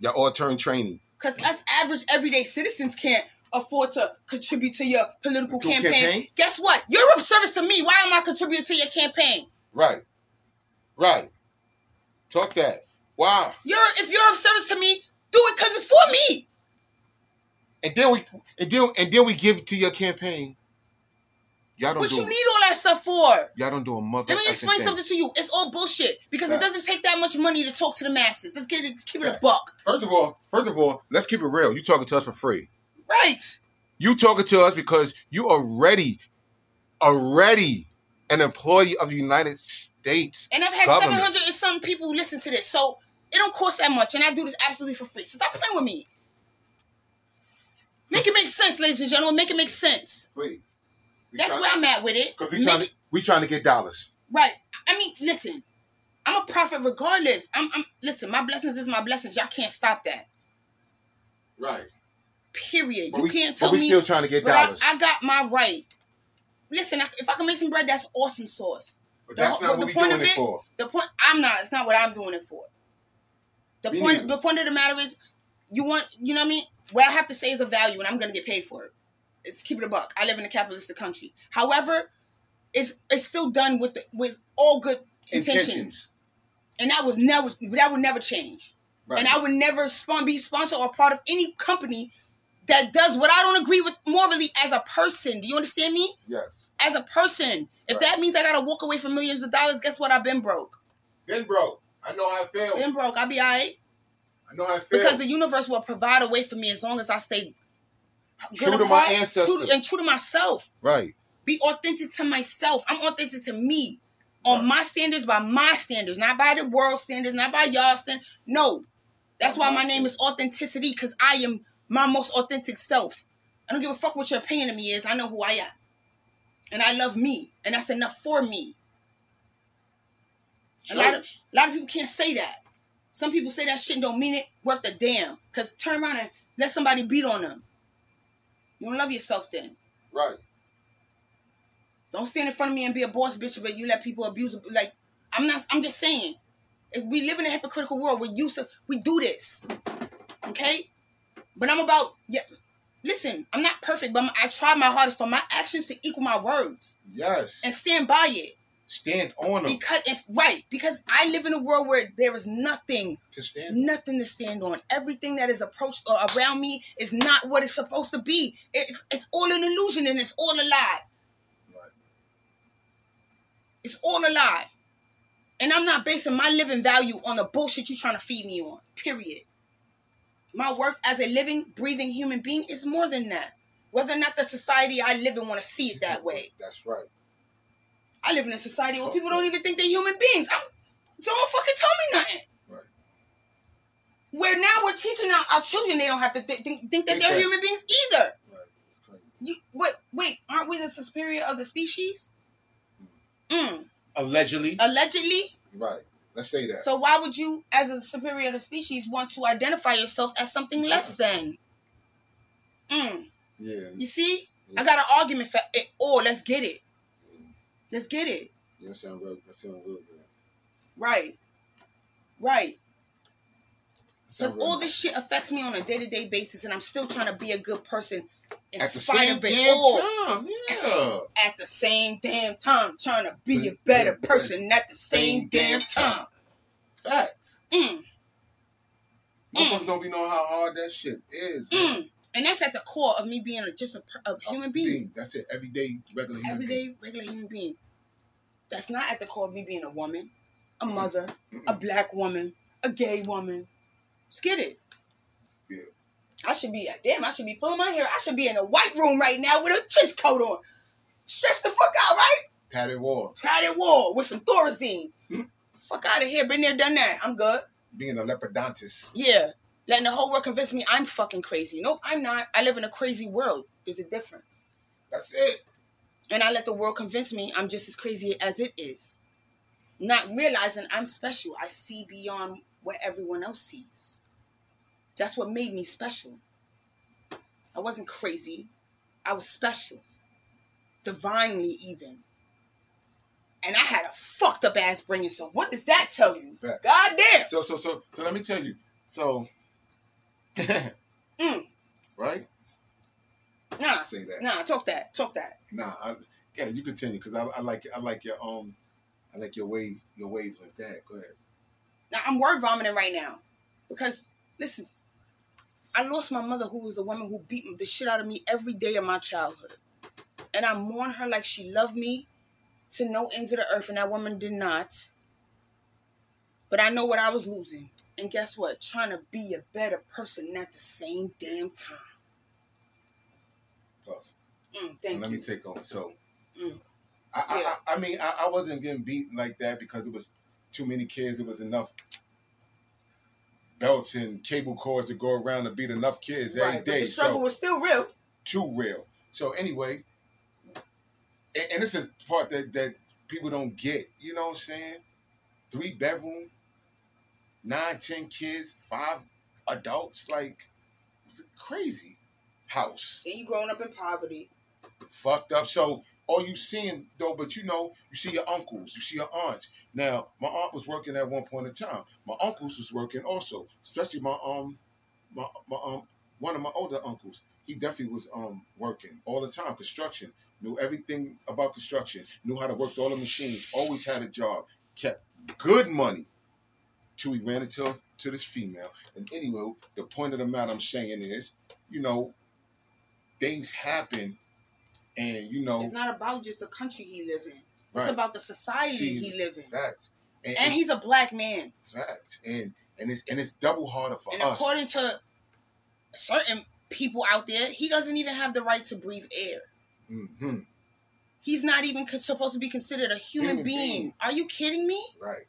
Your all turn training. Because us average everyday citizens can't afford to contribute to your political Political campaign. campaign? Guess what? You're of service to me. Why am I contributing to your campaign? Right. Right. Talk that. Wow. You're if you're of service to me, do it because it's for me. And then we and then and then we give it to your campaign. Y'all don't What do. you need all that stuff for? y'all don't do a mother. Let me explain thing. something to you. It's all bullshit because it doesn't take that much money to talk to the masses. Let's get it. Let's keep it a buck. First of all, first of all, let's keep it real. You talking to us for free. Right. You talking to us because you already, already an employee of the United States. And I've had 700 and some people listen to this. So it don't cost that much. And I do this absolutely for free. So stop playing with me. Make it make sense, ladies and gentlemen. Make it make sense. Please. We That's try- where I'm at with it. Cause we trying to we trying to get dollars. Right. I mean, listen. I'm a prophet regardless. I'm, I'm listen, my blessings is my blessings. Y'all can't stop that. Right. Period. But you we, can't tell me. but we still trying to get but I, dollars. I got my right. Listen, I- if I can make some bread, that's awesome sauce. but the that's not the what we point doing of it it- for. The point I'm not, it's not what I'm doing it for. The Me point neither. the point of the matter is you want you know what I mean? What I have to say is a value and I'm gonna get paid for it. It's keep it a buck. I live in a capitalistic country. However, it's it's still done with the, with all good intentions. Intentions. And that was never that would never change. Right. And I would never spawn, be sponsored or part of any company that does what I don't agree with morally as a person. Do you understand me? yes. As a person. If Right. that means I gotta walk away from millions of dollars, guess what? I've been broke. Been broke. I know how it feels. Been broke. I'll be alright. I know it feels. Because the universe will provide a way for me as long as I stay True to my ancestors. true to- and true to myself. right. Be authentic to myself. I'm authentic to me. On Right. my standards, by my standards, not by the world standards, not by y'all standards. No. That's why my name is authenticity, because I am my most authentic self. I don't give a fuck what your opinion of me is. I know who I am. And I love me. And that's enough for me. A lot of a lot of people can't say that. Some people say that shit and don't mean it worth a damn. Cause turn around and let somebody beat on them. You don't love yourself then. Right. Don't stand in front of me and be a boss bitch, but you let people abuse. Like I'm not. I'm just saying. If we live in a hypocritical world, We're used to we do this. Okay, but I'm about yeah. Listen, I'm not perfect, but I'm, I try my hardest for my actions to equal my words Yes. and stand by it Stand on them because it's right. Because I live in a world where there is nothing to stand. on. nothing to stand on. Everything that is approached or around me is not what it's supposed to be. It's it's all an illusion and it's all a lie. Right. It's all a lie. And I'm not basing my living value on the bullshit you're trying to feed me on. Period. My worth as a living, breathing human being is more than that. Whether or not the society I live in want to see it that way. That's right. I live in a society where people don't even think they're human beings. I'm, don't fucking tell me nothing. Right. Where now we're teaching our, our children they don't have to th- think, think that Think they're human beings either. Right. It's crazy. You, wait, wait, aren't we the superior of the species? Mm, Allegedly. allegedly. right. Let's say that. So why would you, as a superior of the species, want to identify yourself as something less than? Mm, yeah. you see, I got an argument for it. Oh, let's get it. Let's get it. That sound real. That sound real good. Right. Right. Because all this shit affects me on a day to day basis, and I'm still trying to be a good person in At the same of it damn all. time. Yeah. At the same damn time, trying to be a better person at the same damn time. Facts. Mm, Motherfuckers don't be knowing how hard that shit is. mm. And that's at the core of me being a, just a, a human being. Being. That's it. Everyday, regular human being. everyday regular human being. That's not at the core of me being a woman, a mother, a black woman, a gay woman. Let's it. Yeah. I should be damn. I should be pulling my hair. I should be in a white room right now with a trench coat on. Stress the fuck out, right? Padded wall. Padded wall with some Thorazine. Hmm. Fuck out of here. Been there, done that. I'm good. Being a leprodontist. Yeah. Letting the whole world convince me I'm fucking crazy. Nope, I'm not. I live in a crazy world. There's a difference. That's it. and I let the world convince me I'm just as crazy as it is. Not realizing I'm special. I see beyond what everyone else sees. That's what made me special. I wasn't crazy. I was special. Divinely even. And I had a fucked up ass bringing. So what does that tell you? Fact. God damn. So so so so let me tell you. So Mm. right? Nah. Say that. Nah, talk that. Talk that. Nah, I, yeah, you continue because I, I like I like your um I like your wave your wavelength. Go ahead, go ahead. Now I'm word vomiting right now because listen, I lost my mother, who was a woman who beat the shit out of me every day of my childhood, and I mourn her like she loved me to no ends of the earth, and that woman did not. But I know what I was losing. And guess what? Trying to be a better person at the same damn time. Puff. Mm, So thank let you. me take over. So, Mm. I, I, I, I mean, I, I wasn't getting beaten like that because it was too many kids. It was enough belts and cable cords to go around to beat enough kids every Right, but the struggle so, was still real. too real. So anyway, and, and this is the part that that people don't get. You know what I'm saying? Three bedroom, nine, ten kids, five adults. Like it's a crazy house. And you growing up in poverty. fucked up. So all you seeing though, but you know, you see your uncles, you see your aunts. Now, my aunt was working at one point in time. My uncles was working also, especially my um, my, my um, one of my older uncles. He definitely was um working all the time, construction. Knew everything about construction. Knew how to work all the machines. Always had a job. Kept good money. He ran into to this female. And anyway, the point of the matter I'm saying is, you know, things happen and you know It's not about just the country he live in. Right. It's about the society See, he live in. facts and, And he's a black man. facts and and it's and it's double harder for And us according to certain people out there, he doesn't even have the right to breathe air. hmm He's not even supposed to be considered a human, Human being. being. Are you kidding me? right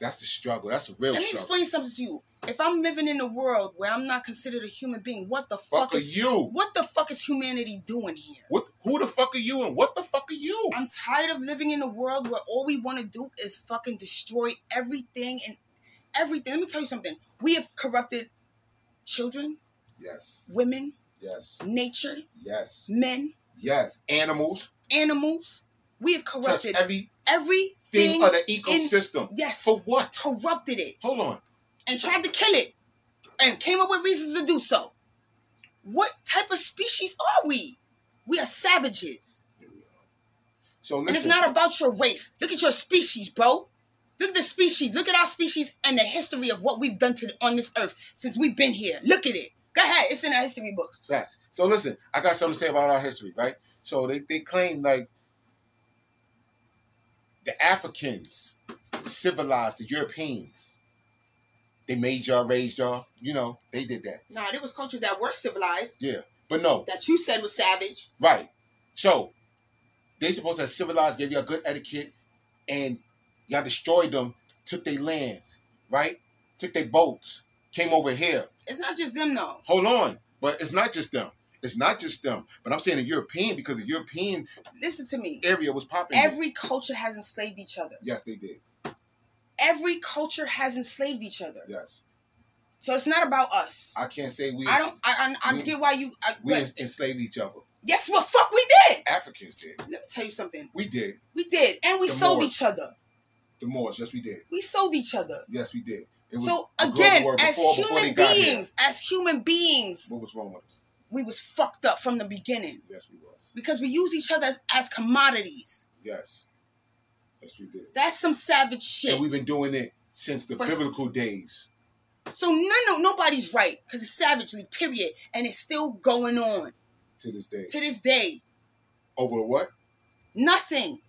that's the struggle that's the real Let me struggle explain something to you. If I'm living in a world where I'm not considered a human being, what the fuck, fuck are is you What the fuck is humanity doing here? what who the fuck are you and what the fuck are you I'm tired of living in a world where all we want to do is fucking destroy everything and everything. Let me tell you something. We have corrupted children, yes women, yes nature, yes men, yes animals animals. We have corrupted touch corrupted everything everything. of the ecosystem yes, for what corrupted it hold on and tried to kill it and came up with reasons to do so. What type of species are we? We are savages. so And it's not about your race. Look at your species, bro. Look at the species. Look at our species and the history of what we've done to on this earth since we've been here. Look at it. Go ahead. It's in the history books. Facts. So listen, I got something to say about our history, right? So they, they claim like the Africans civilized the Europeans. They made y'all, raised y'all. You know, they did that. Nah, there was cultures that were civilized Yeah. But no, that you said was savage. right. So they supposed to have civilized, gave y'all good etiquette, and y'all destroyed them, took their lands, right? Took their boats, came over here. It's not just them though. Hold on. But it's not just them. It's not just them. But I'm saying the European because the European Listen to me. area was popping. Every culture has enslaved each other. yes, they did. Every culture has enslaved each other. Yes, So it's not about us. I can't say we. I don't. I. I, I we- get why you. I, We but enslaved each other. Yes, what? Fuck, we did. Africans did. Let me tell you something. We did. We did, and we The sold Moors. each other. The Moors. Yes, we did. We sold each other. Yes, we did. So again, as before- they human beings, as human beings, What was wrong with us? We was fucked up from the beginning Yes, we was. because we use each other as, as commodities. Yes. Yes, we did. That's some savage shit. And we've been doing it since the For- biblical days. so none of nobody's right because it's savagely, period, and it's still going on To this day. to this day. Over what? Nothing.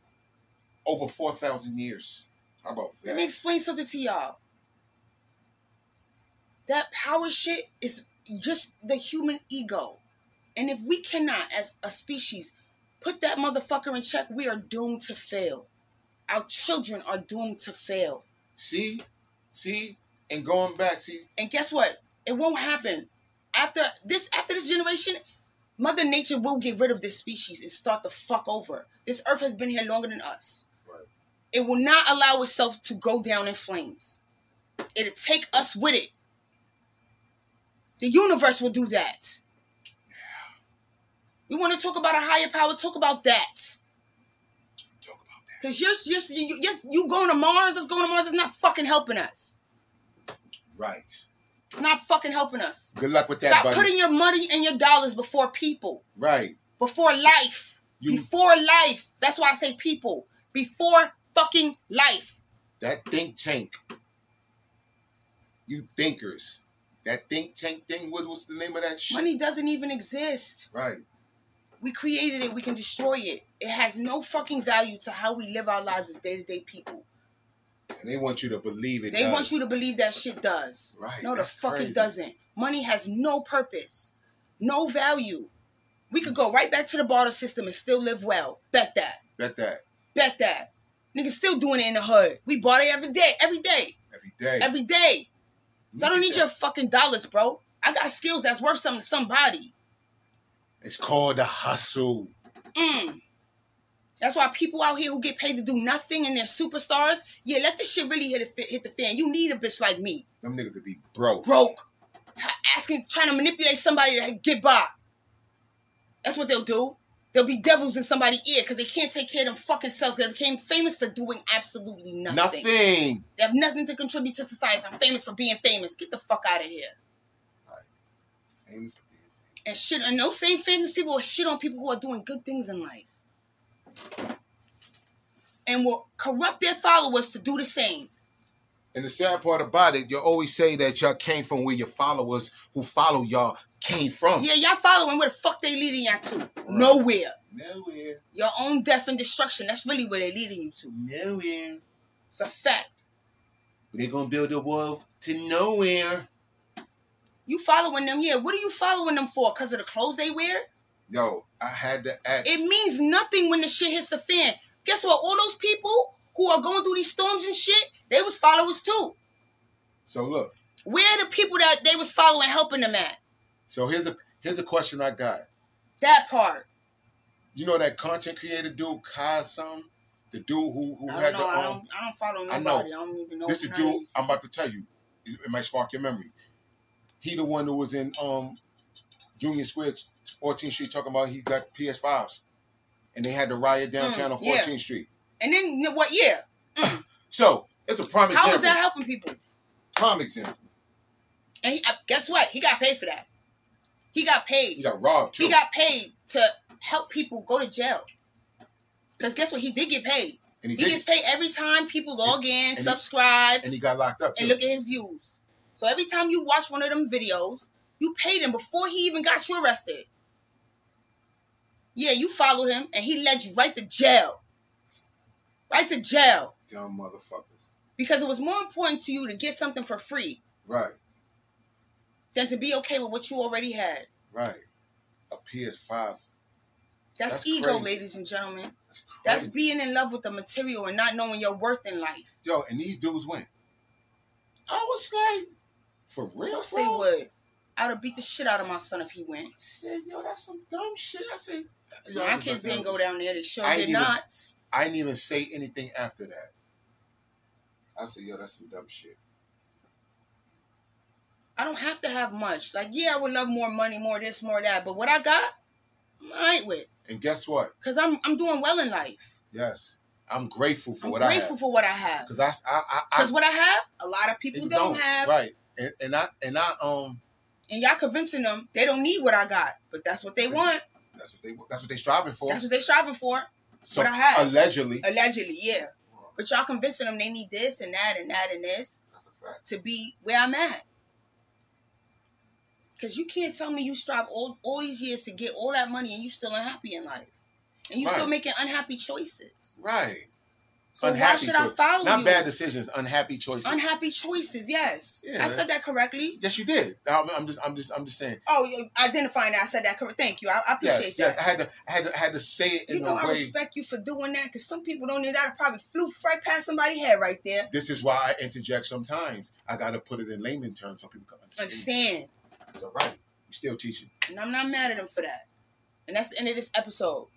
Over 4,000 years. How about that? Let me explain something to y'all. That power shit is just the human ego. And if we cannot, as a species, put that motherfucker in check, we are doomed to fail. Our children are doomed to fail. See? See? And going back, see? And guess what? It won't happen. After this after this generation, Mother Nature will get rid of this species and start the fuck over. This earth has been here longer than us. Right. It will not allow itself to go down in flames. It'll take us with it. The universe will do that. We want to talk about a higher power, talk about that. Talk about that. Because you're just you, you, you going to Mars, us going to Mars is not fucking helping us. Right. It's not fucking helping us. Good luck with that, Stop buddy. putting your money and your dollars before people, right. before life, You before life. That's why I say people, before fucking life. that think tank. You thinkers. That think tank thing, what was the name of that shit? Money doesn't even exist. Right. We created it. We can destroy it. It has no fucking value to how we live our lives as day to day people. And they want you to believe it. They does. want you to believe that shit does. Right. No, the fuck crazy. it doesn't. Money has no purpose, no value. We could go right back to the barter system and still live well. Bet that. Bet that Bet that. Niggas still doing it in the hood. We barter every day, every day, every day. every day. So I don't need your fucking dollars, bro. I got skills that's worth something to somebody. It's called the hustle. Mm. That's why people out here who get paid to do nothing and they're superstars, yeah, let this shit really hit, the, hit the fan. You need a bitch like me. Them niggas to be broke. broke, asking, trying to manipulate somebody to get by. That's what they'll do. They'll be devils in somebody's ear because they can't take care of them fucking selves. They became famous for doing absolutely nothing. Nothing. They have nothing to contribute to society. I'm famous for being famous. Get the fuck out of here. And shit, and those same famous people will shit on people who are doing good things in life. And will corrupt their followers to do the same. And the sad part about it, you always say that y'all came from where your followers who follow y'all came from. Yeah, y'all following where the fuck they leading y'all to? Nowhere. Nowhere. Your own death and destruction. That's really where they're leading you to. Nowhere. It's a fact. They're gonna build a wall to nowhere. You following them, yeah. What are you following them for? Because of the clothes they wear? Yo, I had to ask. It means nothing when the shit hits the fan. Guess what? All those people who are going through these storms and shit, they was followers too. so look, Where are the people that they was following helping them at? so here's a here's a question I got. That part. You know that content creator dude, Kai some, the dude who who I had know. the I um, don't. I don't follow I nobody. know. I, don't even know. this the dude. I'm about to tell you. It, might spark your memory. He the one who was in um Union Square, 14th Street, talking about he got PS5s, and they had the riot downtown Mm, on yeah. 14th Street. And then what? Yeah. So it's a prime How example. is that helping people? Prime example. And he, uh, guess what? He got paid for that. He got paid. He got robbed too. He got paid to help people go to jail. Because guess what? He did get paid. and he, He gets paid every time people log in, he- subscribe, and he got locked up. Too. and look at his views. So every time you watch one of them videos, you paid him before he even got you arrested. Yeah, you followed him and he led you right to jail. Right to jail. Dumb motherfuckers. Because it was more important to you to get something for free Right, than to be okay with what you already had. right. A PS5. That's, That's ego, crazy. ladies and gentlemen. That's. That's being in love with the material and not knowing your worth in life. Yo, and these dudes went. I was like, for Of real, course bro? they would. I'd have beat the shit out of my son if he went. I said, yo, that's some dumb shit. I said, yo, My kids didn't go down there. They sure I did even- not. I didn't even say anything after that. I said, yo, that's some dumb shit. I don't have to have much. Like, yeah, I would love more money, more this, more that. But what I got, I'm alright with. And guess what? Cause I'm I'm doing well in life. Yes, I'm grateful for what I'm what grateful I for what I have. have. Cause I, I, I, Cause what I have, a lot of people and don't, have. Right, and, and I, and I, um, And y'all convincing them they don't need what I got. But that's what they want. that's what they, that's what they striving for. That's what they striving for. so what I have. allegedly, Allegedly, yeah. But y'all convincing them they need this and that and that and this that's a fact. to be where I'm at. Cause you can't tell me you strive all, all these years to get all that money and you still unhappy in life. And you still making unhappy choices. Right. So why should I choice- follow Not you? bad decisions, unhappy choices. Unhappy choices, yes. Yeah, I said that correctly. yes, you did. I'm, I'm just, I'm just, I'm just saying. Oh, identifying that. I said that correct. Thank you. I, I appreciate Yes, yes. I had to, I had to, I had to say it You in know, I way. respect you for doing that because some people don't need that. I probably flew right past somebody's head right there. This is why I interject sometimes. I got to put it in layman terms so people can understand. Understand? It's all right. We still teaching. And I'm not mad at them for that. And that's the end of this episode.